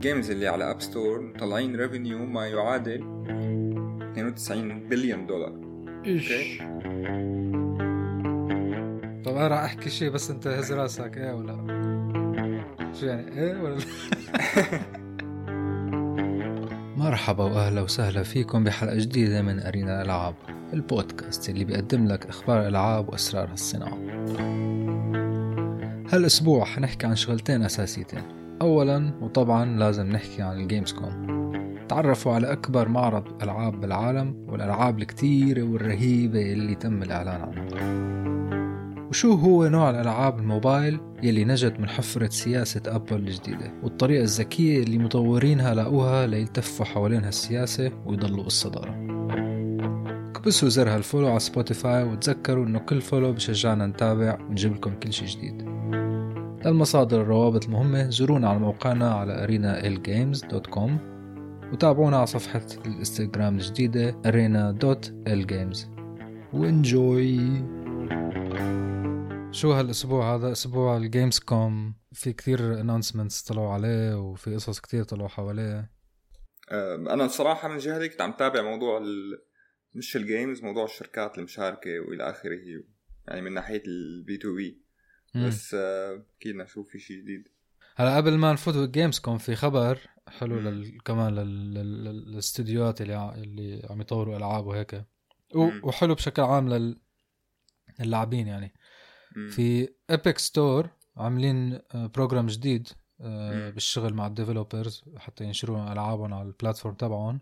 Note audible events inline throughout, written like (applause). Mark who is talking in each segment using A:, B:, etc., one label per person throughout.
A: games اللي على App Store طالعين revenue ما يعادل 92 بليون دولار
B: إيش؟ طب أنا راح أحكي شيء بس أنت هز راسك إيه ولا؟ شو يعني إيه ولا؟ (laughs) مرحبا وأهلا وسهلا فيكم بحلقة جديدة من أرينا الالعاب البودكاست اللي بيقدم لك أخبار الالعاب وأسرار هالصناعه هالأسبوع حنحكي عن شغلتين أساسيتين. اولا وطبعا لازم نحكي عن ال Gamescom تعرفوا على أكبر معرض ألعاب بالعالم والألعاب الكتيرة والرهيبة اللي تم الإعلان عنها. وشو هو نوع الألعاب الموبايل يلي نجت من حفرة سياسة أبل الجديدة؟ والطريقة الذكية اللي مطورينها لقوها ليلتفوا حوالين هالسياسة ويضلوا بالصدارة كبسوا زر هال follow على Spotify وتذكروا إنه كل follow بشجعنا نتابع ونجيب لكم كل شي جديد. للمصادر الروابط المهمة زورونا على موقعنا على arenaelgames.com وتابعونا على صفحة الإنستغرام الجديدة arena.lgames و enjoy. شو هالأسبوع هذا؟ أسبوع ال Gamescom في كثير announcements طلعوا عليه وفي قصص كثير طلعوا حواليه.
A: أنا الصراحه من جهتي كنت عم تابع موضوع ال... مش ال games موضوع الشركات المشاركة وإلى آخره يعني من ناحية ال B2B بس آه، أكيد شو في شيء جديد.
B: هلا قبل ما نفوت بال Gamescom في خبر حلو لل... كمان لل... لل... للاستديوهات اللي ع... اللي عم يطوروا ألعاب وهيك. و... وحلو بشكل عام لل... للاعبين يعني. مم. في Epic Store عاملين program جديد مم. بالشغل مع ال developers حتى ينشروا ألعابهم على ال platform تبعهم.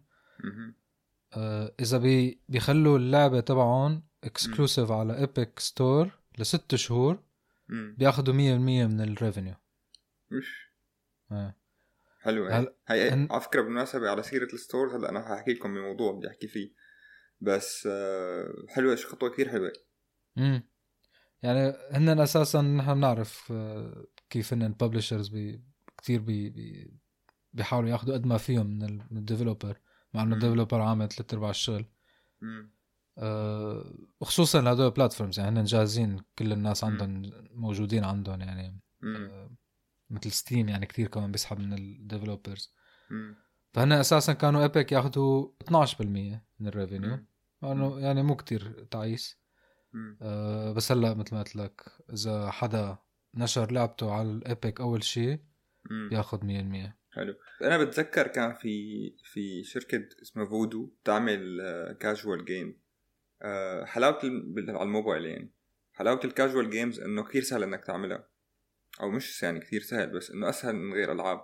B: إذا بي... بيخلوا اللعبة تبعهم exclusive على Epic Store لست شهور بياخذوا 100% من ال revenue
A: مش؟ آه. حلو. هل... هي هن... على فكرة بالمناسبة على سيره ال stores هلا أنا حأحكي لكم بموضوع بدي احكي فيه. بس آه، حلوة خطوة كثير حلوة.
B: امم يعني هن أساسا نحن بنعرف آه، كيف هن ال publishers بي كثير بي بي بيحاولوا ياخذوا قد ما فيهم من ال developer مع إنه ال developer عامل ثلاث أرباع الشغل. أه وخصوصا لهدول ال platforms يعني هن جاهزين كل الناس عندهم موجودين عندهم يعني أه مثل Steam يعني كثير كمان بيسحب من ال developers فهن أساسا كانوا Epic ياخذوا 12% من ال revenue انه يعني مو كتير تعيس. آه بس هلأ مثل ما قلت لك إذا حدا نشر لعبته على ال Epic أول شيء بياخذ 100%
A: حلو. أنا بتذكر كان في في شركة اسمها فودو تعمل casual game آه حلاوة على الموبايل يعني. حلاوة ال casual games إنه كثير سهل إنك تعملها. أو مش يعني كثير سهل بس إنه أسهل من غير ألعاب.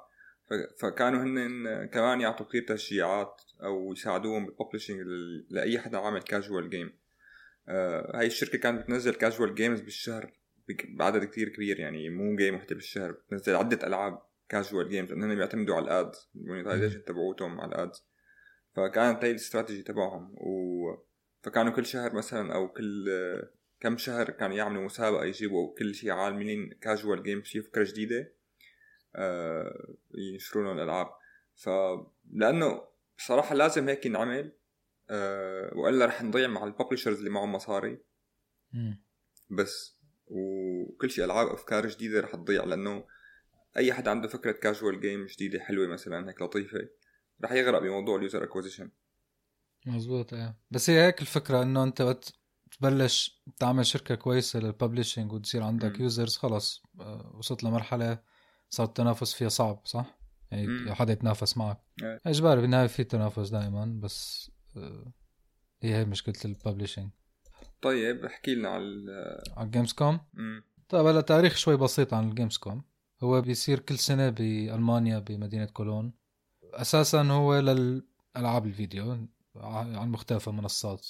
A: فكانوا هن كمان يعطوا كثير تشجيعات أو يساعدوهم بال publishing لأي حدا عامل casual game آه هاي الشركة كانت بتنزل casual games بالشهر بعدد كثير كبير يعني. مو game وحده بالشهر بتنزل عدة ألعاب casual games لانهم بيعتمدوا على ال ads ال monetization تبعوتهم على ال ads فكانت هي الاستراتيجي تبعهم. و فكانوا كل شهر مثلا أو كل كم شهر كانوا يعملوا مسابقة يجيبوا كل شيء عاملين casual game شيء فكرة جديدة آه ينشروا لهم الالعاب فلانه بصراحة لازم هيك ينعمل آه وإلا رح نضيع مع ال publishers اللي معهم مصاري. بس وكل شيء ألعاب أفكار جديدة رح تضيع لأنه أي حد عنده فكرة casual game جديدة حلوة مثلا هيك لطيفة رح يغرق بموضوع ال user acquisition
B: مزبوط إيه بس هي هيك الفكرة إنه أنت وقت تبلش تعمل شركة كويسة لل publishing وتصير عندك users خلص آه، وصلت لمرحلة صار التنافس فيها صعب صح؟ يعني حدا يتنافس معك. إيه. اجباري بالنهاية في تنافس دائما بس آه، هي هي مشكلة ال publishing
A: طيب احكي لنا على
B: على ال Gamescom طيب هلا تاريخ شوي بسيط عن ال Gamescom هو بيصير كل سنة بألمانيا بمدينة كولون. أساسا هو للألعاب الفيديو. على مختلف المنصات.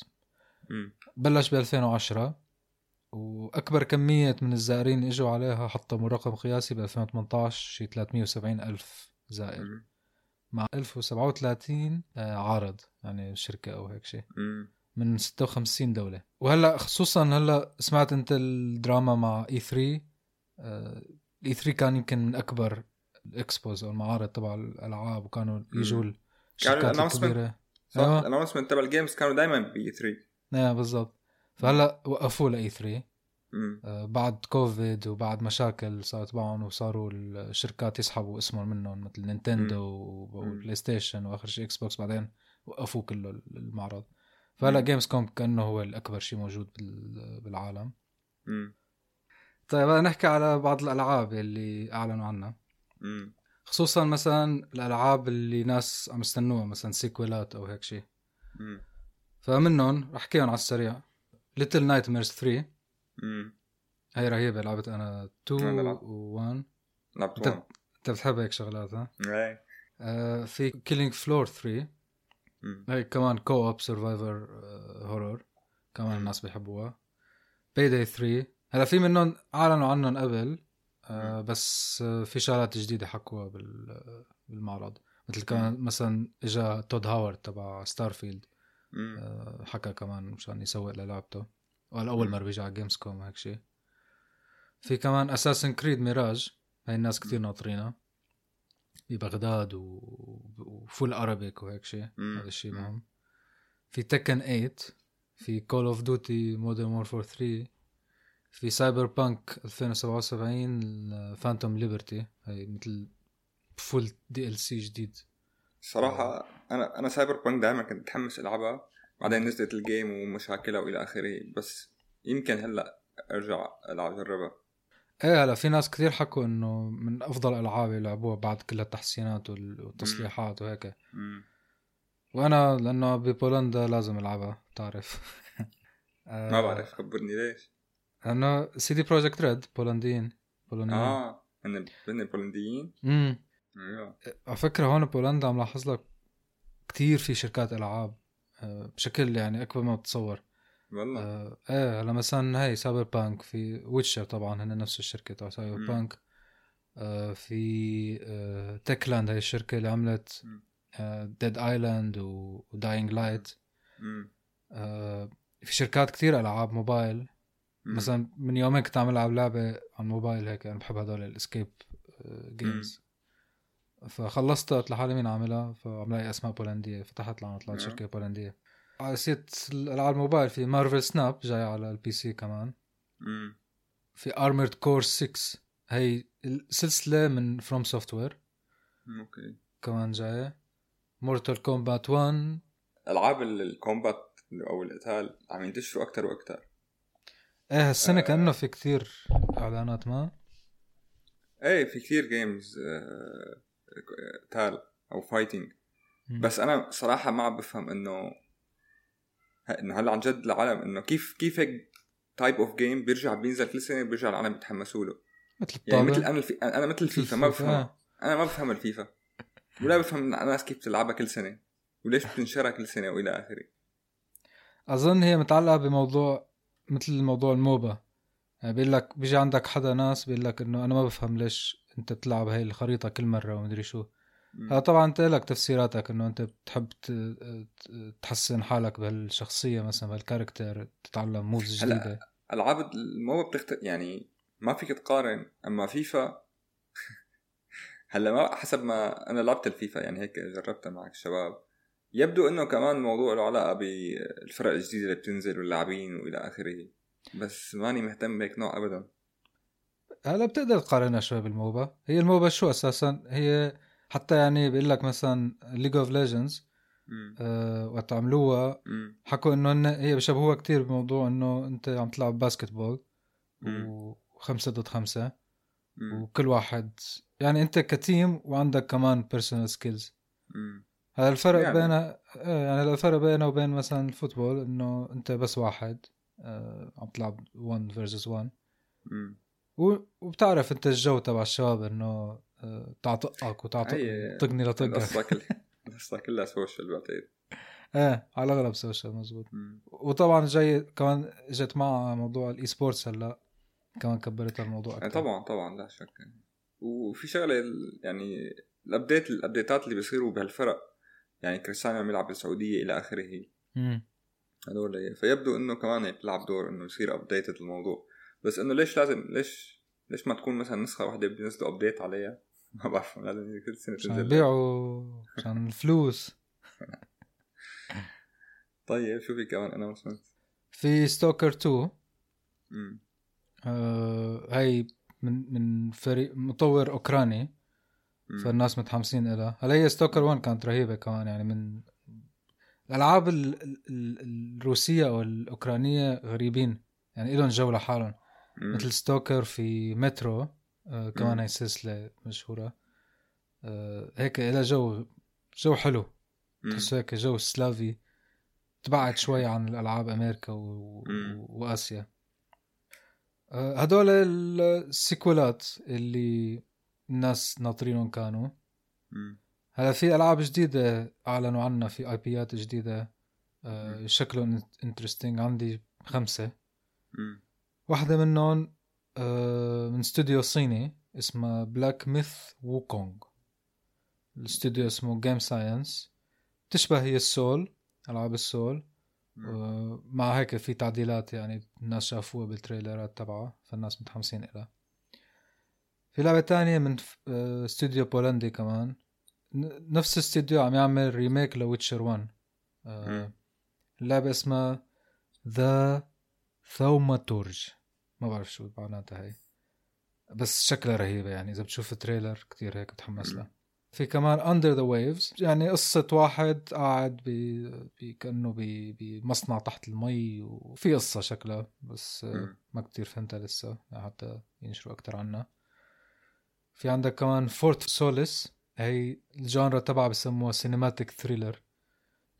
B: بلش ب 2010 وأكبر كمية من الزائرين إجوا عليها حطموا رقم قياسي ب 2018 شي 370 ألف زائر. مع 1037 آه، عارض يعني شركة أو هيك شيء من 56 دولة. وهلا خصوصا هلا سمعت أنت الدراما مع E3 ال E3 كان يمكن من أكبر ال expos أو المعارض تبع الألعاب وكانوا يجوا
A: الشركات الكبيرة. ال announcement تبع ال games كانوا دائما ب E3
B: إيه بالضبط. فهلأ وقفوه ل E3
A: مم.
B: آه، بعد كوفيد وبعد مشاكل صارت معهم وصاروا الشركات يسحبوا اسمهم منهم مثل Nintendo و PlayStation وآخر شيء Xbox بعدين وقفوا كله المعرض. فهلأ. Gamescom كأنه هو الأكبر شيء موجود بال- بالعالم.
A: مم.
B: طيب هلا نحكي على بعض الألعاب اللي أعلنوا عنها.
A: مم.
B: خصوصا مثلا الألعاب اللي ناس عم يستنوها مثلا سيكويلات أو هيك شيء. فمنهم رح أحكيهم على السريع. Little Nightmares 3
A: مم.
B: هي رهيبة لعبت أنا 2
A: أنا بلعب.
B: و1
A: لعبت one
B: أنت بتحب هيك شغلات ها؟
A: إيه.
B: آه في Killing Floor 3
A: مم.
B: هي كمان co-op survival horror كمان الناس بيحبوها. ب E3 هلا في منهم أعلنوا عنهم قبل. آه بس في شغلات جديدة حكوها بال- بالمعرض. مثل كمان مثلا إجا Todd Howard تبع
A: Starfield.
B: آه، حكى كمان مشان يسوق للعبته وقال
A: أول.
B: مرة بيجي على Gamescom هيك شيء في كمان Assassin's Creed Mirage هاي الناس كتير ناطرينها. ببغداد و... و full Arabic وهيك شيء. هذا الشيء. مهم في Tekken 8 في Call of Duty Modern Warfare 3 في Cyberpunk 2077 Phantom Liberty. هي مثل full DLC جديد.
A: صراحة أنا أنا Cyberpunk دائما كنت متحمس ألعبها بعدين نزلت ال game ومشاكلها وإلى آخره بس يمكن هلأ أرجع ألعب أجربها.
B: إيه هلأ في ناس كثير حكوا إنه من أفضل الالعاب اللي لعبوها بعد كل التحسينات وال- والتصليحات وهيك. وأنا لأنه ببولندا لازم ألعبها بتعرف (laughs)
A: ما بعرف خبرني ليش؟
B: لأنه CD Projekt Red بولنديين بولونيين
A: آه هن هن البولنديين
B: امم على فكرة هون بولندا عم لاحظ لك كثير في شركات ألعاب آه، بشكل يعني أكبر ما بتصور
A: والله
B: آه، إيه هلا مثلا هي Cyberpunk في Witcher طبعا هن نفس الشركة تبع سايبر
A: مم.
B: بانك آه، في آه، Techland هي الشركة اللي عملت. Dead Island و Dying
A: Light.
B: في شركات كتير ألعاب موبايل. مثلا من يومين كنت عم العب لعبة على الموبايل هيك أنا بحب هدول ال escape games فخلصتها قلت لحالي مين عاملها فعم لاقي أسماء بولندية فتحت لعنة طلعت. شركة بولندية. على سيرة الالعاب الموبايل في Marvel Snap جاي على ال PC كمان.
A: مم.
B: في Armored Core 6 هي السلسله من FromSoftware
A: okay.
B: كمان جاية. Mortal Kombat 1
A: ألعاب ال- ال combat أو القتال عم ينتشروا أكتر وأكتر.
B: إيه هالسنه
A: آه.
B: كأنه في كتير إعلانات ما؟
A: إيه في كثير games قتال أو fighting بس أنا صراحة ما عم بفهم إنه إنه هلأ عن جد العالم إنه كيف كيف هيك type of game بيرجع بينزل كل سنة بيرجع العالم بيتحمسوا له.
B: مثل
A: يعني مثل أنا الفي... أنا مثل الفيفا ما
B: آه.
A: أنا ما بفهم الفيفا. ولا بفهم الناس كيف بتلعبها كل سنة. وليش بتنشرها كل سنة وإلى آخره.
B: أظن هي متعلقة بموضوع مثل موضوع الموبا. يعني بيقول لك بيجي عندك حدا ناس بيقول لك إنه أنا ما بفهم ليش أنت بتلعب هاي الخريطة كل مرة ومدري شو. هلا طبعا أنت لك تفسيراتك إنه أنت بتحب تحسن حالك بهالشخصية مثلا بهالكاركتر تتعلم موفز
A: هلا
B: جديدة.
A: العاب الموبا بتخت يعني ما فيك تقارن أما فيفا (laughs) هلا ما حسب ما أنا لعبت الفيفا يعني هيك جربتها مع الشباب. يبدو إنه كمان الموضوع له علاقه بالفرق الجديدة اللي بتنزل واللاعبين وإلى آخره بس ماني مهتم بهيك نوع ابدا
B: هلا بتقدر تقارنها شوي بال MOBA هي ال MOBA شو أساسا هي حتى يعني بيقول لك مثلا League of
A: Legends.
B: وقت عملوها. حكوا إنه هي بشبهوها كتير بموضوع إنه أنت عم تلعب basketball
A: مم.
B: وخمسة ضد خمسة
A: مم.
B: وكل واحد يعني أنت ك team وعندك كمان personal
A: skills.
B: هذا الفرق
A: يعني.
B: بينها إيه، يعني هذا الفرق بينه وبين مثلا ال football إنه أنت بس واحد آه عم تلعب 1 versus 1
A: مم.
B: و- وبتعرف أنت الجو تبع الشباب إنه آه تعطقك وتعطق
A: هي
B: طقني لطقك
A: القصة كل (laughs) القصة كلها social بعتقد
B: إيه على الأغلب social مزبوط
A: مم.
B: وطبعا جاي كمان إجت مع موضوع ال esports هلأ كمان كبرت الموضوع
A: يعني
B: أكثر
A: طبعا طبعا لا شك وفي شغلة يعني ال update ال update ات اللي بيصيروا بهالفرق يعني كريستيانو عم يلعب بالسعودية إلى
B: آخره.
A: هذول فيبدو إنه كمان بيلعب دور إنه يصير updated الموضوع. بس إنه ليش لازم ليش ليش ما تكون مثلا نسخة واحدة بينزلوا update عليها؟ (laughs) ما بعرف لازم كل سنة
B: عشان
A: تنزل.
B: يبيعوا عشان الفلوس. (laughs)
A: طيب شو في كمان announcement
B: في Stalker 2
A: امم
B: آه هي من من فريق مطور
A: أوكراني.
B: فالناس متحمسين لها هلا هي Stalker 1 كانت رهيبة كمان يعني من الألعاب ال- ال- ال- الروسية أو الأوكرانية غريبين يعني لهم جو لحالهم. مثل Stalker في مترو آه كمان. هي سلسلة مشهورة. آه هيك لها جو جو حلو.
A: مم.
B: تحسه هيك جو سلافي. تبعد شوي عن الألعاب أمريكا و... وآسيا. آه، هدول ال sequel ات اللي الناس ناطرينهم كانوا. هلا في ألعاب جديدة أعلنوا عنها في IP ات جديدة آه،. شكلهم interesting عندي خمسة
A: مم.
B: واحدة منهم آه، من استوديو صيني اسمه Black Myth Wukong الاستوديو اسمه Game Science تشبه هي ال Souls ألعاب
A: ال Souls.
B: آه، مع هيك في تعديلات يعني الناس شافوها بال trailer ات تبعها فالناس متحمسين لها في لعبة تانية من آه، استوديو بولندي كمان. نفس الاستوديو عم يعمل remake ل Witcher 1 آه،
A: مم.
B: اللعبة اسمها The Thaumaturge ما بعرف شو معناتها هي. بس شكلها رهيبة يعني إذا بتشوف ال trailer كتير هيك بتحمس لها في كمان Under the Waves يعني قصة واحد قاعد ب... ب... كأنه ب... بمصنع تحت المي وفي قصة شكلها بس آه،. ما كتير فهمتها لسه حتى ينشروا أكتر عنها. في عندك كمان Fort Solis هي ال genre تبعها بسموها cinematic thriller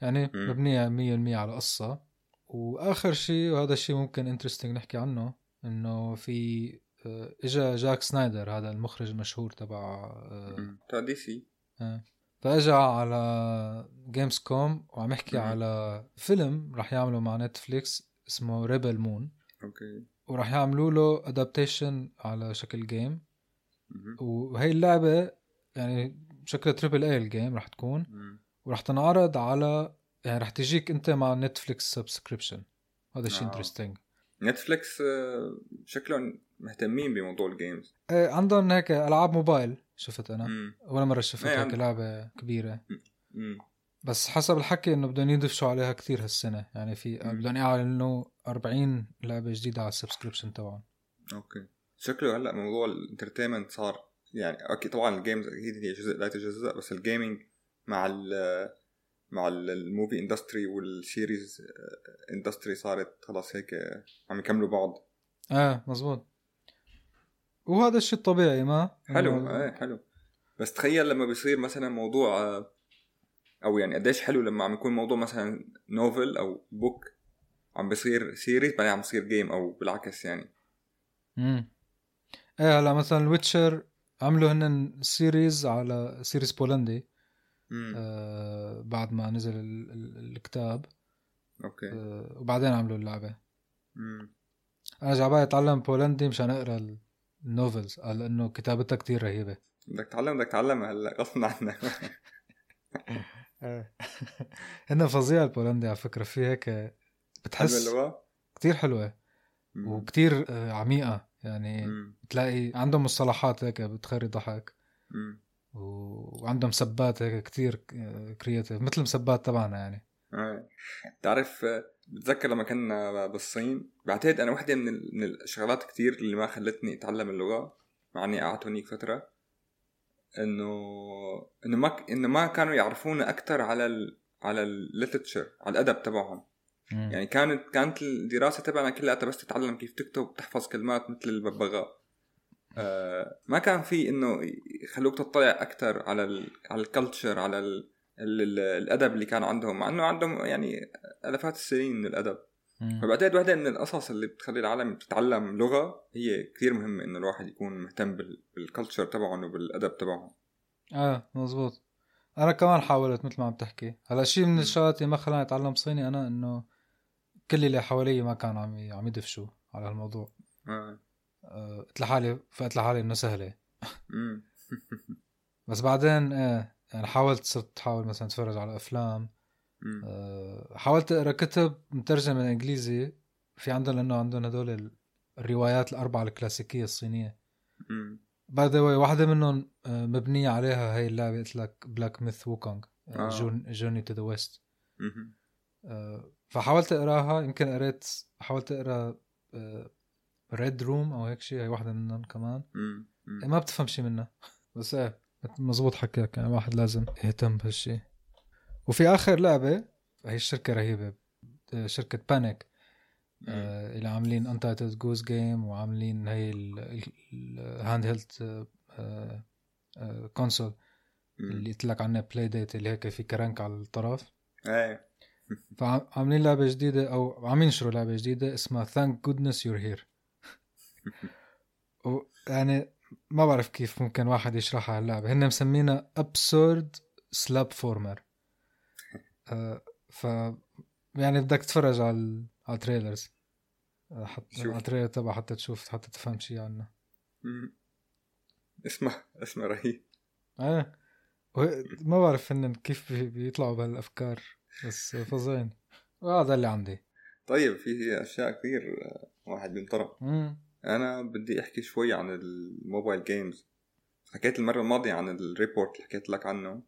B: يعني. مبنية مية المية على قصة وآخر شيء وهذا الشيء ممكن interesting نحكي عنه إنه في آه، إجا Zack Snyder هذا المخرج المشهور تبع آه،.
A: تبع DC
B: آه. فإجا على Gamescom وعم يحكي. على فيلم رح يعمله مع Netflix اسمه Rebel Moon
A: okay
B: ورح يعملوا له adaptation على شكل
A: game.
B: وهي اللعبة يعني شكلها triple A ال game رح تكون. ورح تنعرض على يعني رح تجيك انت مع Netflix subscription هذا
A: آه.
B: interesting
A: نتفليكس شكلهم مهتمين بموضوع ال
B: games إيه عندهم هيك ألعاب موبايل شفت أنا
A: مم.
B: ولا مرة شفت
A: إيه،
B: هيك. لعبة كبيرة
A: مم.
B: بس حسب الحكي إنه بدهم يدفشوا عليها كثير هالسنة يعني في. بدهم يعلنوا 40 لعبة جديدة على ال subscription تبعهم
A: okay شكله هلأ موضوع ال entertainment صار يعني okay طبعا ال games أكيد هي جزء لا يتجزا بس ال gaming مع ال مع ال- ال movie industry وال series industry صارت خلاص هيك عم يكملوا بعض.
B: آه مزبوط. وهذا الشيء الطبيعي ما؟
A: حلو إيه حلو. بس تخيل لما بيصير مثلا موضوع آه، أو يعني قديش حلو لما عم يكون موضوع مثلا novel أو book عم بيصير series بعدين عم بيصير game أو بالعكس يعني.
B: امم إيه هلا مثلا Witcher عملوا هن series على series بولندي آه بعد ما نزل ال- ال- الكتاب.
A: okay.
B: آه وبعدين عملوا اللعبة.
A: امم
B: أنا جعبالي اتعلم بولندي مشان أقرأ ال novels قال لأنه كتابتها كتير رهيبة.
A: بدك تتعلم بدك تتعلم هلا غصب عنك. (laughs) (laughs)
B: هن فظيع البولندي على فكرة في هيك بتحس
A: اللغة؟
B: كتير
A: حلوة.
B: وكتير آه، عميقة. يعني
A: مم.
B: بتلاقي عندهم مصطلحات هيك بتخري ضحك. وعندهم مسبات هيك كتير creative مثل المسبات تبعنا يعني.
A: آه. تعرف آه، بتذكر لما كنا بالصين؟ بعتقد أنا وحدة من ال- من الشغلات كتير اللي ما خلتني أتعلم اللغة مع إني قعدت هونيك فترة إنه إنه ما إنه ما كانوا يعرفونا أكثر على ال على ال literature على الأدب تبعهم.
B: مم.
A: يعني كانت كانت الدراسة تبعنا كلها بس تتعلم كيف تكتب تحفظ كلمات مثل الببغاء آه ما كان في إنه يخلوك تطلع أكثر على ال على ال culture على ال ال ال الأدب اللي كان عندهم مع إنه عندهم يعني آلافات السنين من
B: الأدب.
A: فبعتقد واحدة من القصص اللي بتخلي العالم تتعلم لغة هي كثير مهمة إنه الواحد يكون مهتم بال- بال culture تبعهم وبالأدب تبعهم.
B: آه مزبوط أنا كمان حاولت مثل ما عم تحكي هلا شيء من. الشغلات اللي ما خلاني أتعلم صيني أنا إنه كل اللي حوالي ما كانوا عم عم يدفشوا على الموضوع
A: آه.
B: آه، قلت لحالي فقلت لحالي إنه
A: سهلة. (laughs)
B: بس بعدين إيه يعني حاولت صرت أحاول مثلا أتفرج على
A: أفلام.
B: آه، حاولت أقرأ كتب مترجمه من انجليزي في عندهم لأنه عندهم هدول ال- الروايات الأربعة الكلاسيكية
A: الصينية.
B: by the way واحدة منهم آه، مبنية عليها هي اللعبة قلت لك Black Myth Wukong
A: آه.
B: Journey to the
A: West.
B: فحاولت أقراها يمكن قريت حاولت أقرأ آه، Red Room أو هيك شيء هي واحدة منهم كمان.
A: مم. مم.
B: ما بتفهم شيء منها بس إيه مزبوط حكيك يعني الواحد لازم يهتم بهالشيء وفي آخر لعبة هي الشركة رهيبة شركة Panic آه اللي عاملين Untitled Goose Game وعاملين هي ال handheld console اللي قلت لك عنها Playdate اللي هيك في crank على الطرف
A: إيه.
B: فعاملين لعبة جديدة أو عم ينشروا لعبة جديدة اسمها Thank Goodness You're Here يعني ما بعرف كيف ممكن واحد يشرحها اللعبة. هن مسمينها absurd slapformer ف يعني بدك تتفرج على على ال trailers آه، حتى على ال trailer تبع حتى تشوف حتى تفهم شيء عنه.
A: اسمه اسمه رهيب.
B: إيه. ما بعرف هن كيف بيطلعوا بهالأفكار. بس فظيعين وهذا اللي عندي.
A: طيب في أشياء كثير واحد بينطرق أنا بدي أحكي شوي عن الموبايل games حكيت المرة الماضية عن ال report اللي حكيت لك عنه.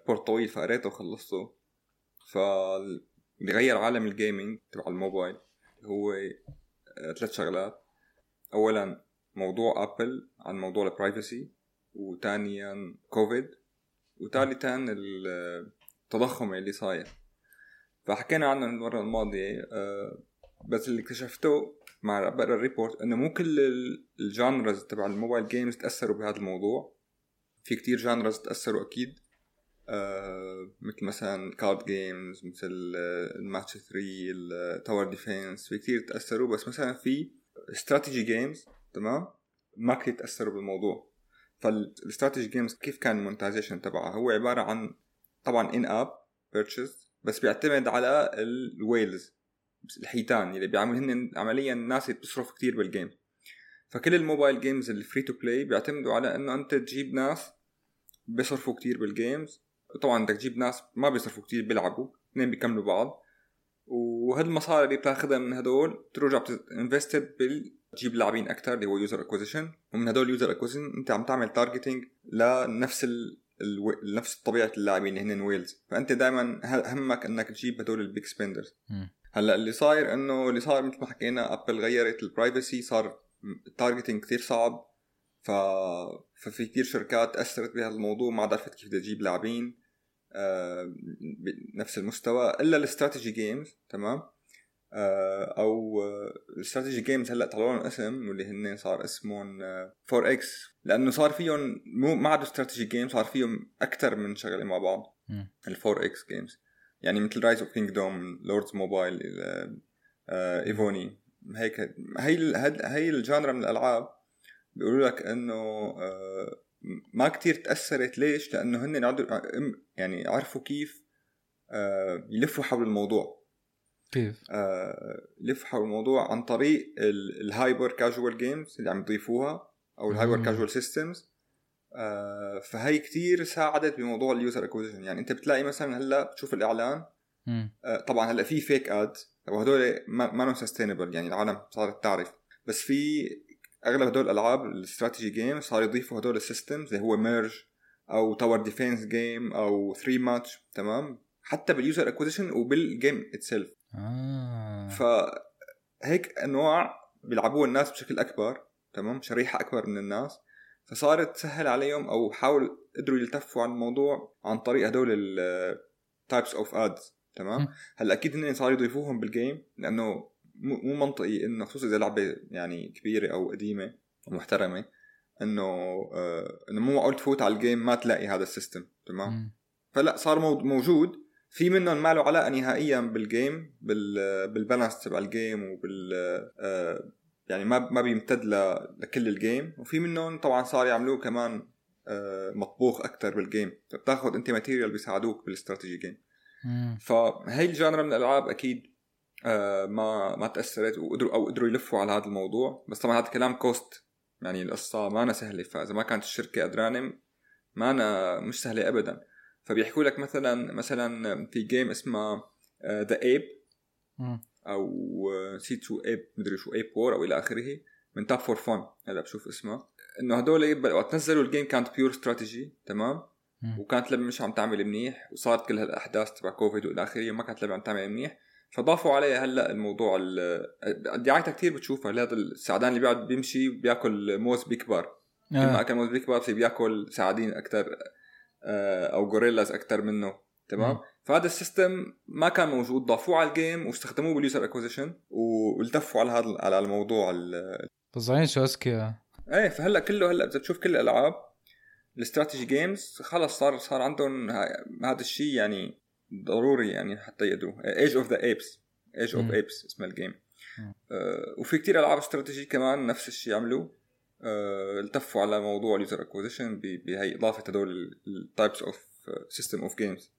A: report طويل فقريته وخلصته. ف اللي غير عالم ال gaming تبع الموبايل هو آه، ثلاث شغلات. اولا موضوع ابل عن موضوع ال privacy وثانيا كوفيد وثالثا التضخم اللي صاير. فحكينا عنه المرة الماضية آه، بس اللي اكتشفته مع بقرا ال report إنه مو كل ال genres تبع الموبايل games تأثروا بهذا الموضوع. في كتير genres تأثروا أكيد آه مثل مثلا card games مثل الماتش 3 ال tower defense في كتير تأثروا. بس مثلا في strategy games تمام؟ ما كتير تأثروا بالموضوع. فال strategy games كيف كان ال monetization تبعها؟ هو عبارة عن طبعا in-app purchase بس بيعتمد على ال whales الحيتان اللي بيعملوا هن عمليا الناس بتصرف كتير بال game فكل الموبايل games اللي free to play بيعتمدوا على إنه أنت تجيب ناس بيصرفوا كتير بال games طبعا بدك تجيب ناس ما بيصرفوا كتير بيلعبوا اثنين بيكملوا بعض. وهالمصاري اللي بتاخذها من هدول ترجع invested بال تجيب لاعبين أكثر اللي هو user acquisition ومن هدول ال user acquisition أنت عم تعمل targeting لنفس ال... ال... نفس طبيعة اللاعبين اللي هن whales فأنت دائما همك إنك تجيب هدول ال big spenders هلأ اللي صاير إنه اللي صار مثل ما حكينا ابل غيرت ال privacy صار ال targeting كثير صعب. ف... ففي كثير شركات أثرت بهذا الموضوع ما عرفت كيف بدها تجيب لاعبين آه بنفس المستوى. إلا ال strategy games تمام؟ آه أو ال strategy games هلأ طلعوا لهم اسم واللي هن صار اسمهم 4 آه X لأنه صار فيهم مو ما عاد strategy games صار فيهم أكثر من شغله مع بعض. ال 4 X games يعني مثل Rise of Kingdoms Lords Mobile Evony هيك هي هي ال genre من الألعاب بيقولوا لك إنه آه ما كتير تأثرت. ليش؟ لأنه هن يعني عرفوا كيف آه يلفوا حول الموضوع.
B: كيف؟
A: آه يلفوا حول الموضوع عن طريق ال hyper casual games اللي عم يضيفوها. أو ال hyper casual systems فهي كتير ساعدت بموضوع ال user acquisition يعني أنت بتلاقي مثلا هلأ بتشوف الإعلان. آه طبعا هلأ في fake ad وهدول ما ما sustainable يعني العالم صارت تعرف. بس في أغلب هدول الألعاب ال strategy game صار يضيفوا هدول ال systems اللي هو merge أو tower defense game أو 3 ماتش تمام؟ حتى بال user acquisition وبال game itself
B: آه.
A: فهيك أنواع بيلعبوها الناس بشكل أكبر. تمام؟ شريحة أكبر من الناس. فصارت تسهل عليهم أو حاول قدروا يلتفوا عن الموضوع عن طريق هدول ال types of ads تمام؟ هلأ أكيد هن صاروا يضيفوهم بال game لأنه مو منطقي إنه خصوصا إذا لعبة يعني كبيرة أو قديمة ومحترمه إنه آه إنه مو معقول تفوت على ال game ما تلاقي هذا ال system تمام؟ م. فلأ صار موجود. في منهم ما له علاقة نهائيا بال game بال balance تبع ال game وبال آه يعني ما ما بيمتد لكل ال game وفي منهم طبعا صار يعملوه كمان آه مطبوخ أكثر بال game بتاخذ أنت material بيساعدوك بال strategy game فهي ال genre من الألعاب أكيد آه، ما ما تأثرت وقدروا أو قدروا يلفوا على هذا الموضوع. بس طبعا هذا كلام cost يعني القصة ما أنا سهلة. فإذا ما كانت الشركة قدرانه ما أنا مش سهلة ابدا. فبيحكوا لك مثلا مثلا في game اسمها The Ape أو نسيت شو Ape مدري شو Ape War أو إلى آخره من Tap4Fun هذا بشوف اسمه. إنه هدول وقت نزلوا ال game كانت pure strategy تمام؟ وكانت لعبه مش عم تعمل منيح وصارت كل هالأحداث تبع كوفيد وإلى آخره وما كانت لعبه عم تعمل منيح. فضافوا عليه هلأ الموضوع ال- دعايتها كثير بتشوفها هذا السعدان اللي بيقعد بيمشي بياكل موز بيكبر كل ما
B: آه.
A: أكل موز بيكبر بصير بياكل سعادين أكثر أو غوريلاز أكثر منه تمام. فهذا ال system ما كان موجود ضافوه على ال game واستخدموه بال user acquisition والتفوا على هذا على الموضوع ال-
B: فظيعين شو اذكياء
A: إيه فهلأ كله هلأ إذا تشوف كل الألعاب ال strategy games خلص صار صار عندهم هذا الشيء يعني ضروري يعني حتى يقدروا. Age of the Apes Age
B: of.
A: Apes اسم ال
B: game.
A: آه وفي كتير ألعاب استراتيجي كمان نفس الشيء عملوا. آه التفوا على موضوع ال user acquisition بهي اضافه هدول ال types of system of games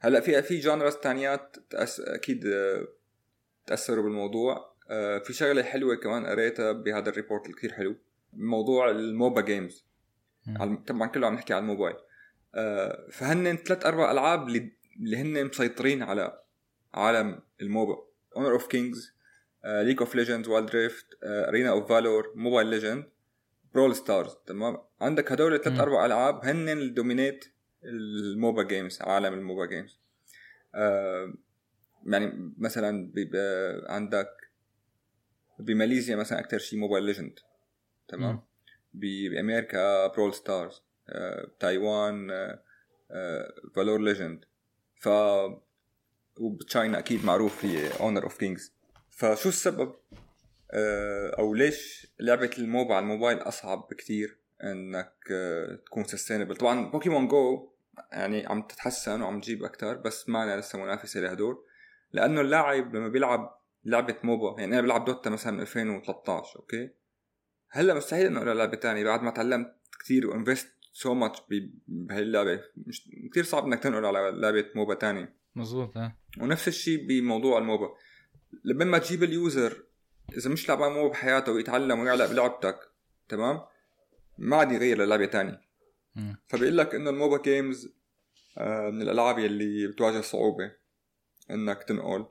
A: هلا في في genres ثانيات تأس أكيد آه، تأثروا بالموضوع. آه في شغلة حلوة كمان قريتها بهذا ال report اللي كثير حلو موضوع ال
B: MOBA
A: games طبعا كله عم نحكي على الموبايل. آه، فهن ثلاث أربع ألعاب اللي اللي هن مسيطرين على عالم ال MOBA. Honor of Kings League of Legends Wild Rift Arena of Valor Mobile Legend Brawl Stars تمام؟ عندك هدول ثلاث. أربع ألعاب هن اللي dominate ال MOBA games عالم ال MOBA games. آه، يعني مثلا بيبقى عندك بماليزيا مثلا أكثر شيء Mobile Legend. تمام؟ بأمريكا Brawl Stars. تايوان Valor Legend. ف وب China أكيد معروف هي Honor of Kings فشو السبب؟ آه، أو ليش لعبة ال MOBA على الموبايل أصعب بكتير؟ إنك آه، تكون sustainable طبعا Pokémon Go يعني عم تتحسن وعم تجيب أكثر بس ما لسه منافسة لهدول لأنه اللاعب لما بيلعب لعبة MOBA يعني أنا بلعب Dota مثلا من 2013 okay؟ هلأ مستحيل إنه العب لعبة ثانية بعد ما تعلمت كثير و invest so much بهي اللعبه مش كثير صعب إنك تنقل على لعبة MOBA ثانية
B: مزبوط آه.
A: ونفس الشيء بموضوع ال MOBA. لما ما تجيب ال user إذا مش لعبان MOBA بحياته ويتعلم ويعلق بلعبتك تمام؟ ما عاد يغير للعبة ثانية
B: مم.
A: فبيقول لك إنه ال MOBA games آه، من الألعاب يلي بتواجه صعوبة إنك تنقل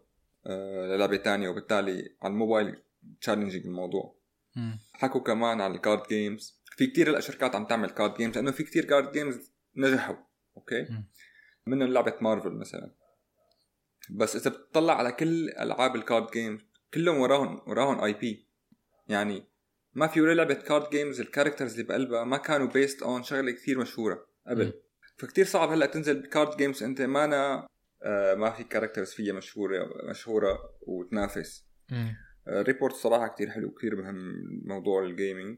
A: آه، للعبة ثانية وبالتالي على الموبايل challenging الموضوع. حكوا كمان عن ال card games في كتير هلا شركات عم تعمل card games لأنه في كتير card games نجحوا
B: okay.
A: منهم لعبة مارفل مثلا بس إذا بتطلع على كل ألعاب ال card games كلهم وراهم وراهم IP يعني ما في ولا لعبه card games ال characters اللي بقلبها ما كانوا based on شغلة كثير مشهورة قبل. فكتير صعب هلأ تنزل ب card games أنت مانا آه ما في characters فيها مشهورة مشهورة وتنافس.
B: مم.
A: ال report صراحة كتير حلو كتير مهم موضوع ال gaming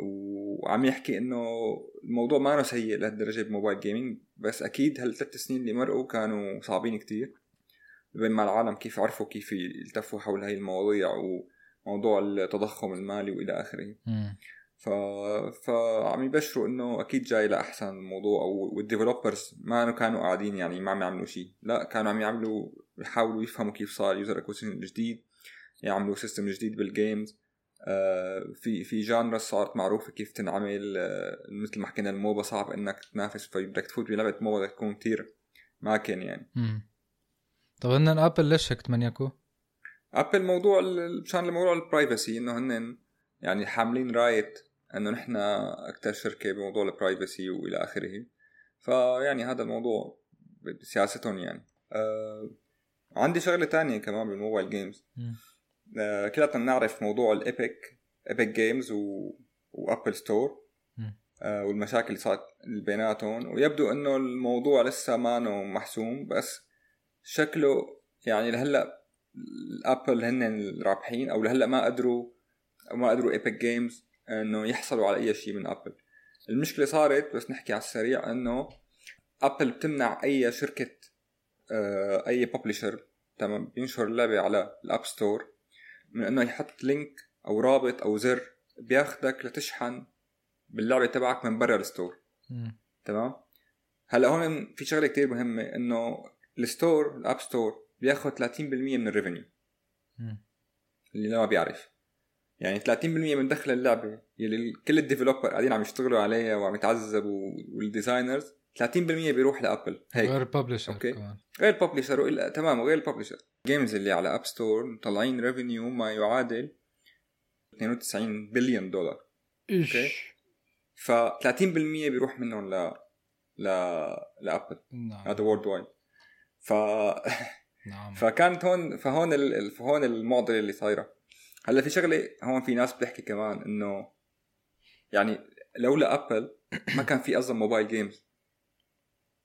A: وعم يحكي إنه الموضوع ما أنا سيء لهالدرجة ب mobile gaming بس أكيد هالثلاث سنين اللي مرقوا كانوا صعبين كتير. بين ما العالم كيف عرفوا كيف يلتفوا حول هاي المواضيع وموضوع التضخم المالي وإلى
B: آخره.
A: ف... فعم يبشروا إنه أكيد جاي لأحسن الموضوع وال developers ما كانوا قاعدين يعني ما عم يعملوا شيء لا كانوا عم يعملوا يحاولوا يفهموا كيف صار user acquisition جديد يعملوا system جديد بال games آه، في في genre صارت معروفة كيف تنعمل آه، مثل ما حكينا ال MOBA صعب إنك تنافس فبدك تفوت بلعبة MOBA بدك تكون كتير متمكن يعني
B: مم. طب هن ابل ليش هيك تمنيكوا؟
A: ابل موضوع مشان الموضوع ال privacy إنه هن يعني حاملين رايه إنه نحن أكثر شركة بموضوع ال privacy وإلى آخره. فيعني هذا الموضوع بسياستهم يعني. آه عندي شغلة تانية كمان بال mobile
B: games.
A: آه كلنا بنعرف موضوع ال Epic Epic Games و... و Apple
B: Store.
A: آه والمشاكل اللي صارت بيناتهم. ويبدو إنه الموضوع لسه ما محسوم بس شكله يعني لهلأ الأبل هن الرابحين أو لهلأ ما قدروا ما قدروا Epic Games إنه يحصلوا على أي شيء من ابل المشكلة صارت بس نحكي على السريع إنه ابل بتمنع أي شركة آه، أي publisher تمام بينشر اللعبة على ال App Store من إنه يحط link أو رابط أو زر بياخدك لتشحن باللعبة تبعك من برا ال
B: store.
A: تمام؟ هلأ هون في شغلة كتير مهمة إنه ال store ال App Store بياخذ 30% من ال
B: revenue.
A: اللي ما بيعرف يعني 30% من دخل اللعبة يلي كل ال developer قاعدين عم يشتغلوا عليها وعم يتعذبوا وال designers 30% بيروح لأبل. هيك.
B: غير publisher
A: okay.
B: كمان.
A: غير ال publisher وإلا تمام وغير ال publisher games اللي على App Store مطلعين revenue ما يعادل 92 بليون دولار.
B: إيش؟
A: ف 30% بيروح منهم ل ل لأبل.
B: نعم.
A: هذا worldwide ف (laughs)
B: نعم.
A: فكانت هون فهون ال... فهون المعضلة اللي صايرة. هلأ في شغلة هون في ناس بتحكي كمان إنه يعني لولا ابل (clears throat) ما كان في أصلا mobile games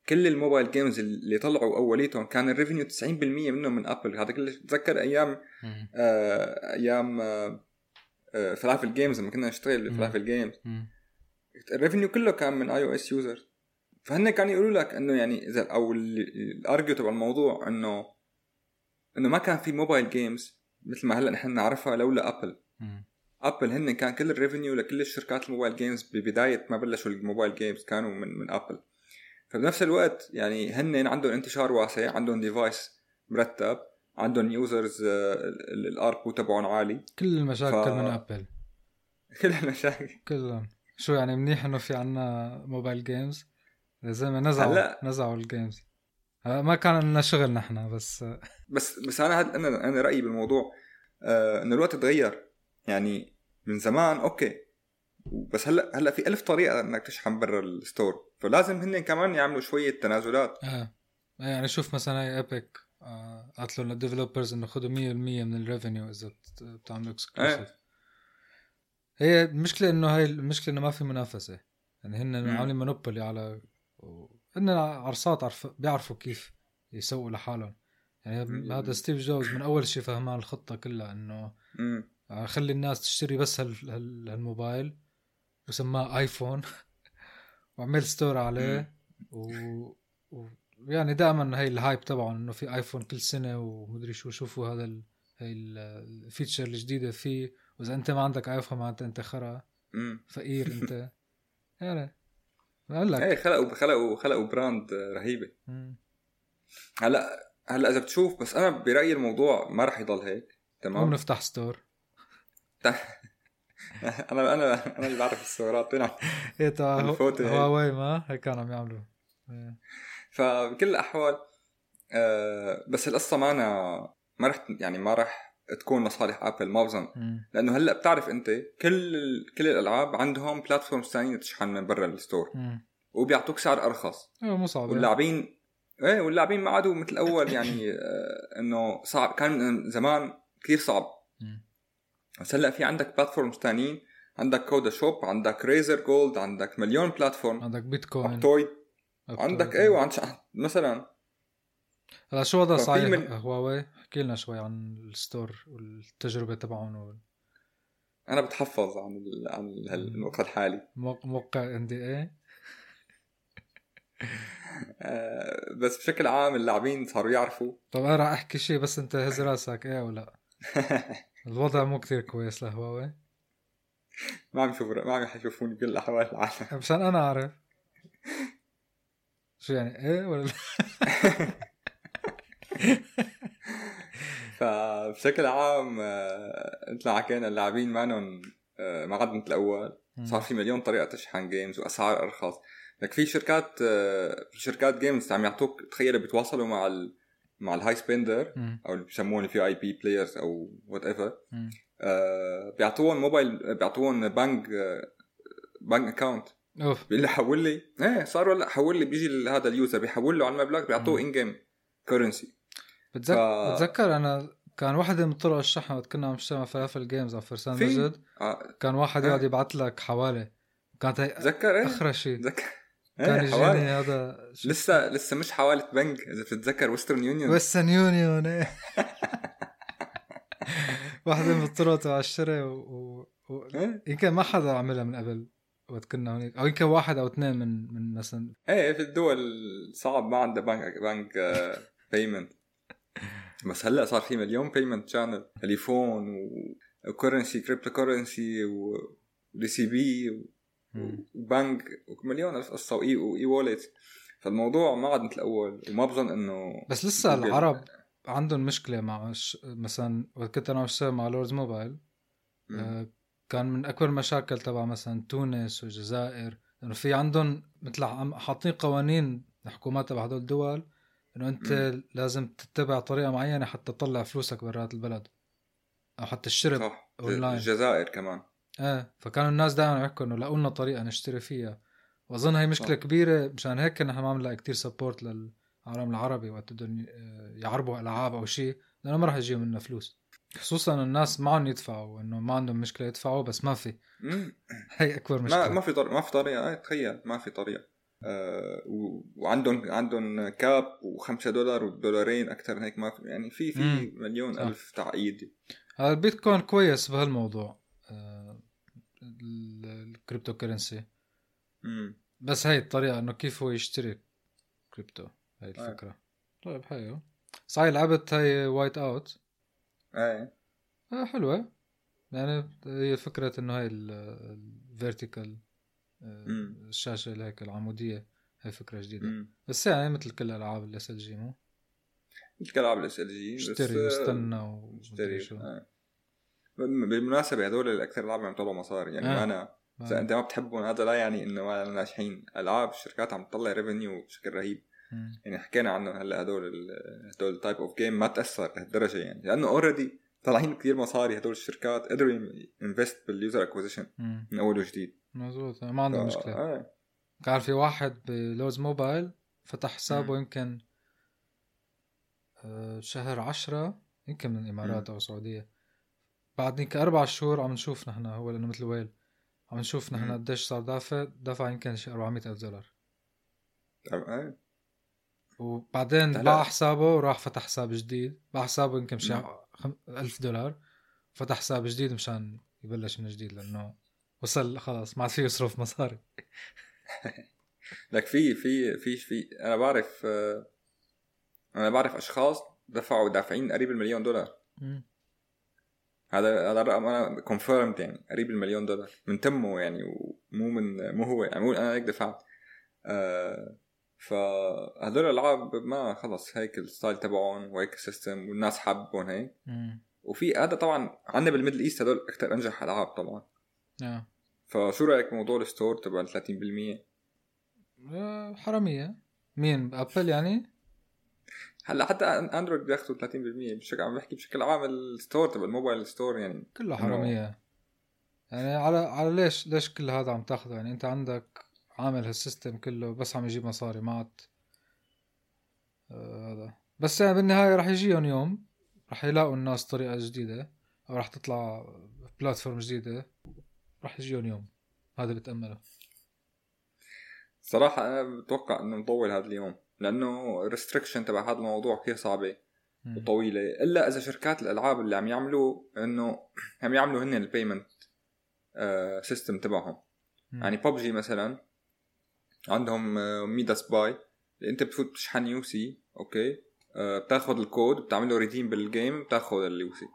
A: كل ال mobile games اللي طلعوا أوليتهم كان ال revenue 90% منهم من ابل هذا كله تذكر أيام آه أيام آه آه Falafel Games لما كنا نشتغل ب Falafel Games ال revenue كله كان من iOS users فهن كانوا يقولوا لك إنه يعني إذا أو ال argue تبع الموضوع إنه إنه ما كان في mobile games مثل ما هلأ نحن نعرفها لولا ابل ابل هن كان كل ال revenue لكل الشركات ال mobile games ببداية ما بلشوا ال mobile games كانوا من من ابل فبنفس الوقت يعني هن عندهم انتشار واسع عندهم device مرتب عندهم users ال ARPU تبعهم عالي.
B: كل المشاكل ف... من ابل (laughs)
A: كل المشاكل.
B: كلهم. شو يعني منيح إنه في عنا mobile games زي ما نزعوا هلأ نزعوا ال games ما كان لنا شغل نحن بس
A: بس بس أنا أنا أنا رأيي بالموضوع آه انه الوقت تغير. يعني من زمان okay. بس هلأ هلأ في ألف طريقة إنك تشحن برا ال store. فلازم هن كمان يعملوا شوية تنازلات.
B: آه. يعني شوف مثلا هي Epic آه قالت لهم لل developers إنه خذوا 100% من ال revenue إذا بتعملوا exclusive آه. هي المشكلة إنه هاي المشكلة إنه ما في منافسة. يعني هن عاملين monopoly على هن عرصات عرف بيعرفوا كيف يسووا لحالهم. يعني هذا ستيف جوبز من أول شيء فهمان الخطة كلها إنه آه، خلي الناس تشتري بس هالموبايل وسماه آيفون (laughs) وعمل store عليه و... و... يعني دائما هي ال hype تبعهم إنه في آيفون كل سنة ومدري شو شوفوا هذا ال... هي ال feature الجديدة فيه. وإذا أنت ما عندك آيفون معناتها أنت خرا. فقير أنت. (laughs) يعني
A: بقول لك. إيه خلقوا خلقوا خلقوا brand رهيبة. هلا هلا إذا بتشوف بس أنا برأيي الموضوع ما راح يضل هيك
B: تمام؟ نفتح store (laughs)
A: أنا أنا أنا اللي بعرف ال store ات وين
B: إيه هواوي ما هيك كانوا عم يعملوا.
A: إيه. فبكل الأحوال آه بس القصة ما أنا ما رح يعني ما رح تكون لصالح ابل ما بظن. لأنه هلأ بتعرف أنت كل كل الألعاب عندهم platforms ثانية تشحن من برا ال store وبيعطوك سعر أرخص.
B: أيوه مو صعب
A: واللاعبين إيه واللاعبين ما عادوا مثل اول يعني (coughs) آه إنه صعب. كان زمان كثير صعب. بس هلأ في عندك platforms ثانيين عندك Codashop عندك Razer Gold عندك مليون platform
B: عندك بيتكوين
A: توي عندك أيوه عند مثلا
B: هلا شو وضع صحيح من... هواوي احكي لنا شوي عن ال store والتجربة تبعهم وال...
A: أنا بتحفظ عن ال... عن الوقت الحالي.
B: موقع NDA
A: بس بشكل عام اللاعبين صاروا يعرفوا.
B: طب أنا راح أحكي شيء بس انت هز راسك إيه ولا (laughs) الوضع مو كثير كويس لهواوي.
A: ما عم يشوفوا ما عم يشوفوني بكل أحوال العالم.
B: مشان أنا أعرف. شو يعني إيه ولا (laughs) (laughs)
A: فبشكل عام آه، مثل ما حكينا اللاعبين مانن آه، ما عاد مثل الأول. صار في مليون طريقة تشحن جيمز وأسعار أرخص. لك في شركات آه، في شركات games عم يعطوك تخيل بيتواصلوا مع ال مع ال high spender أو اللي بسموهم VIP players أو whatever بيعطوهم موبايل بيعطوهم bank bank account أوف. بيقول لي حول لي. إيه صار هلا حول لي بيجي هذا اليوزر بيحول له على المبلغ بيعطوه in-game currency
B: بتذكر ف... بتذكر أنا كان واحدة من طرق الشحن وقت كنا عم نشتغل مع Falafel Games أو فرسان مجد آه. كان واحد يقعد يبعث لك حوالة. كانت هي
A: تذكر إيه؟
B: اخر شيء
A: تذكر
B: كان يجيني هذا
A: لسه لسه مش حوالة بنك إذا بتتذكر ويسترن يونيون
B: ويسترن يونيون إيه. (laughs) واحدة من الطرق تبع الشراء و... و... إيه؟ يمكن ما حدا عملها من قبل وقت كنا هونيك. أو يمكن واحد أو اثنين من من مثلا
A: إيه في الدول صعب ما عندها بنك بنك payment بس هلأ صار في مليون payment channel تليفون و currency cryptocurrency و DCB وبنك ومليون قصة و e e-wallet فالموضوع ما عاد مثل الأول وما بظن إنه
B: بس لسه العرب عندهم مشكلة مع ش... مثلا وقت كنت أنا بشتغل مع لوردز موبايل آه كان من أكبر المشاكل تبع مثلا تونس والجزائر إنه في عندهم مثل حاطين قوانين الحكومات تبع هدول الدول إنه أنت م. لازم تتبع طريقة معينة حتى تطلع فلوسك برات البلد. أو حتى الشرب صح.
A: أونلاين. الجزائر كمان.
B: إيه. فكانوا الناس دائما يحكوا إنه لقوا لنا طريقة نشتري فيها. وأظن هي مشكلة صح. كبيرة مشان هيك نحن ما عم نلاقي كثير support لل العالم العربي وقت بدهم ي- يعربوا ألعاب أو شيء لأنه ما راح يجيهم منها فلوس. خصوصا الناس معهم يدفعوا إنه ما عندهم مشكلة يدفعوا بس ما في. (laughs) هي أكبر
A: ما
B: مشكلة.
A: ما في طريقه ما في طريقة. آه، تخيل ما في طريقة. آه وعندهم عندهم cap و5 دولار ودولارين أكثر من هيك ما في يعني في في. مليون
B: صح.
A: ألف تعقيد.
B: هذا البيتكوين كويس بهالموضوع آه، ال- ال
A: cryptocurrency
B: بس هي الطريقة إنه كيف هو يشتري كريبتو؟ هي
A: آه.
B: الفكرة. طيب حلو. صحيح لعبت هي Whiteout؟
A: إيه
B: آه حلوة. يعني هي فكرة إنه هاي ال
A: vertical.
B: الشاشة اللي هيك العمودية هي فكرة جديدة
A: امم
B: بس يعني مثل كل الالعاب ال SLG مو
A: مثل كالعاب ال SLG
B: اشتري واستنى
A: اشتري آه. بالمناسبة هذول الأكثر ألعاب عم يطلعوا مصاري يعني
B: آه.
A: آه. إذا
B: آه.
A: أنت ما بتحبهم هذا لا يعني إنه ما ناجحين ألعاب الشركات عم تطلع revenue بشكل رهيب
B: مم.
A: يعني حكينا عنه هلأ هدول هدول ال type of game ما تأثر لهالدرجه يعني لأنه already طالعين كثير مصاري هدول الشركات قدروا invest بال user acquisition
B: مم.
A: من أول وجديد
B: مزبوط ما عندهم مشكلة
A: آه.
B: كان في واحد بلوردز موبايل فتح حسابه
A: مم.
B: يمكن آه، شهر عشرة يمكن من الإمارات أو السعودية بعد هيك أربع شهور عم نشوف نحن هو لأنه مثل ويل عم نشوف نحن. قديش صار دافع دفع يمكن شي 400 ألف دولار
A: آه.
B: وبعدين باع حسابه وراح فتح حساب جديد باع حسابه يمكن. خم- ألف دولار فتح حساب جديد مشان يبلش من جديد لأنه وصل خلاص ما عاد يصرف مصاري (laughs)
A: لك في في في في أنا بعرف آه، أنا بعرف أشخاص دفعوا دافعين قريب المليون دولار. هذا هذا الرقم أنا confirmed يعني قريب المليون دولار من تمه يعني ومو من مو هو يعني مو أنا هيك دفعت آه فهدول الألعاب ما خلص هيك ال style تبعهم وهيك ال system والناس حابون هيك. وفي هذا طبعا عندنا بال Middle East هدول أكثر أنجح ألعاب طبعا
B: آه.
A: فشو رأيك بموضوع ال store تبع ال 30%
B: آه، حرامية. مين؟ أبل يعني؟
A: هلا حتى أندرويد بياخذوا 30% بشكل عم بحكي بشكل عام ال store تبع ال mobile store يعني
B: كله حرامية. يعني على على ليش ليش كل هذا عم تاخذه يعني أنت عندك عامل هال system كله بس عم يجيب مصاري ما عاد آه، هذا. بس يعني بالنهاية رح يجيهم يوم رح يلاقوا الناس طريقة جديدة أو رح تطلع platform جديدة. رح يجيهم يوم هذا بتأمله
A: صراحة أنا بتوقع إنه مطول هذا اليوم لأنه restriction تبع هذا الموضوع كثير صعبة
B: مم.
A: وطويلة إلا إذا شركات الألعاب اللي عم يعملوا إنه (clears throat) عم يعملوا هن ال payment system تبعهم.
B: مم.
A: يعني ببجي مثلا عندهم آه، ميداس باي اللي أنت بتفوت تشحن UC okay؟ آه، بتاخذ الكود بتعمل له redeem بال game بتاخذ ال UC.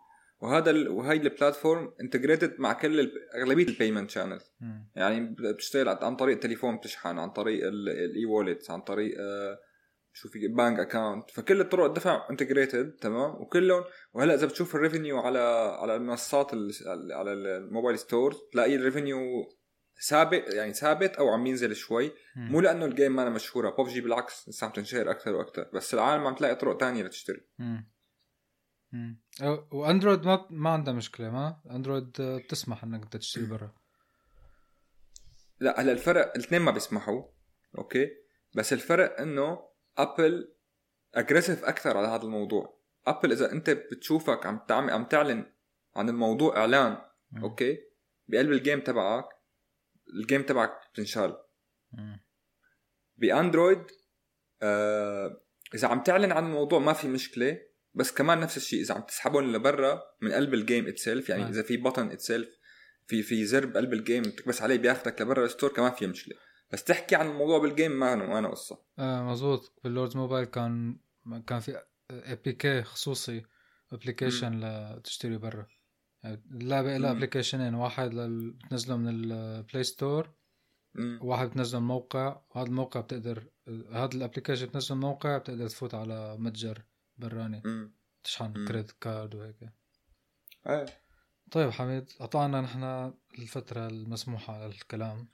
A: وهذا ال... وهي ال platform integrated مع كل ال... أغلبية ال payment
B: channels.
A: يعني بتشتغل عن طريق التليفون بتشحن عن طريق ال e-wallet عن طريق آه، شو في bank account فكل الطرق الدفع integrated تمام وكلهم وهلأ إذا بتشوف ال revenue على على المنصات ال- على ال mobile stores تلاقي ال revenue ثابت يعني ثابت أو عم ينزل شوي
B: مم.
A: مو لأنه ال game ما مشهورة ببجي بالعكس لسه عم تنشهر أكثر وأكثر بس العالم عم تلاقي طرق تانية لتشتري
B: مم. مم. وأندرويد ما ما عندها مشكلة ما؟ أندرويد آه، بتسمح إنك أنت تشتري برا.
A: لا هلا الفرق الاثنين ما بيسمحوا okay؟ بس الفرق إنه ابل aggressive أكثر على هذا الموضوع. ابل إذا أنت بتشوفك عم تعمل عم تعلن عن الموضوع إعلان
B: مم.
A: okay؟ بقلب ال game تبعك ال game تبعك بتنشال. بأندرويد آه إذا عم تعلن عن الموضوع ما في مشكلة. بس كمان نفس الشيء إذا عم تسحبهم لبرا من قلب ال game itself يعني
B: آه.
A: إذا في button itself في في زر بقلب ال game بتكبس عليه بياخذك لبرا ال store كمان في مشكلة بس تحكي عن الموضوع بال game ما ما أنا قصة
B: آه مزبوط باللوردز موبايل كان كان في APK خصوصي application لتشتري برا يعني اللعبه لها.
A: application
B: ين واحد لل- بتنزله من ال Play Store
A: مم.
B: وواحد بتنزله من موقع وهذا الموقع بتقدر هذا ال application بتنزله من موقع بتقدر تفوت على متجر براني.
A: مم.
B: تشحن. credit card وهيك.
A: إيه.
B: طيب حميد قطعنا نحن الفترة المسموحة للكلام.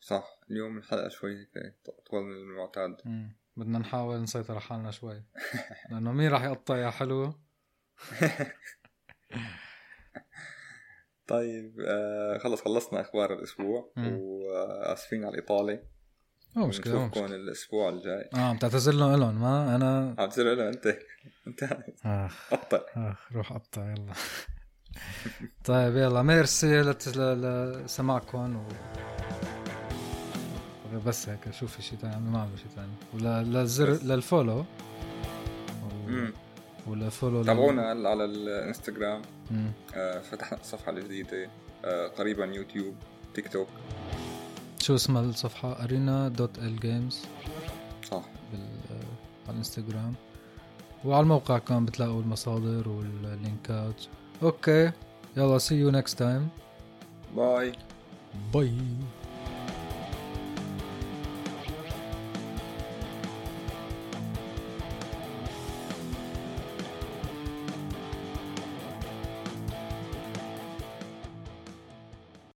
A: صح اليوم الحلقة شوي هيك اطول من المعتاد.
B: مم. بدنا نحاول نسيطر على حالنا شوي. (laughs) لأنه مين راح يقطع يا حلو؟ (laughs)
A: طيب آه خلص خلصنا أخبار الأسبوع.
B: مم.
A: وآسفين على الإطالة.
B: مو مشكلة
A: نشوفكم الأسبوع الجاي.
B: آه بتعتذر لهم لهم ما أنا
A: عم تصير له انت انت
B: آخ
A: قطع
B: آخ روح قطع يلا. طيب يلا ميرسي لسماعكم و بس هيك شوف في شيء ثاني ما عملوا شيء ثاني ولا للزر لل follow
A: و-.
B: و لل follow
A: تابعونا هلا على
B: الإنستغرام.
A: آه، فتحنا الصفحة الجديدة. آه، قريبا يوتيوب تيك توك.
B: شو اسمها الصفحة؟ arena dot el games
A: صح
B: بال على الانستغرام. وعلى الموقع كمان بتلاقوا المصادر وال links. okay. يلا see you next time.
A: باي.
B: باي.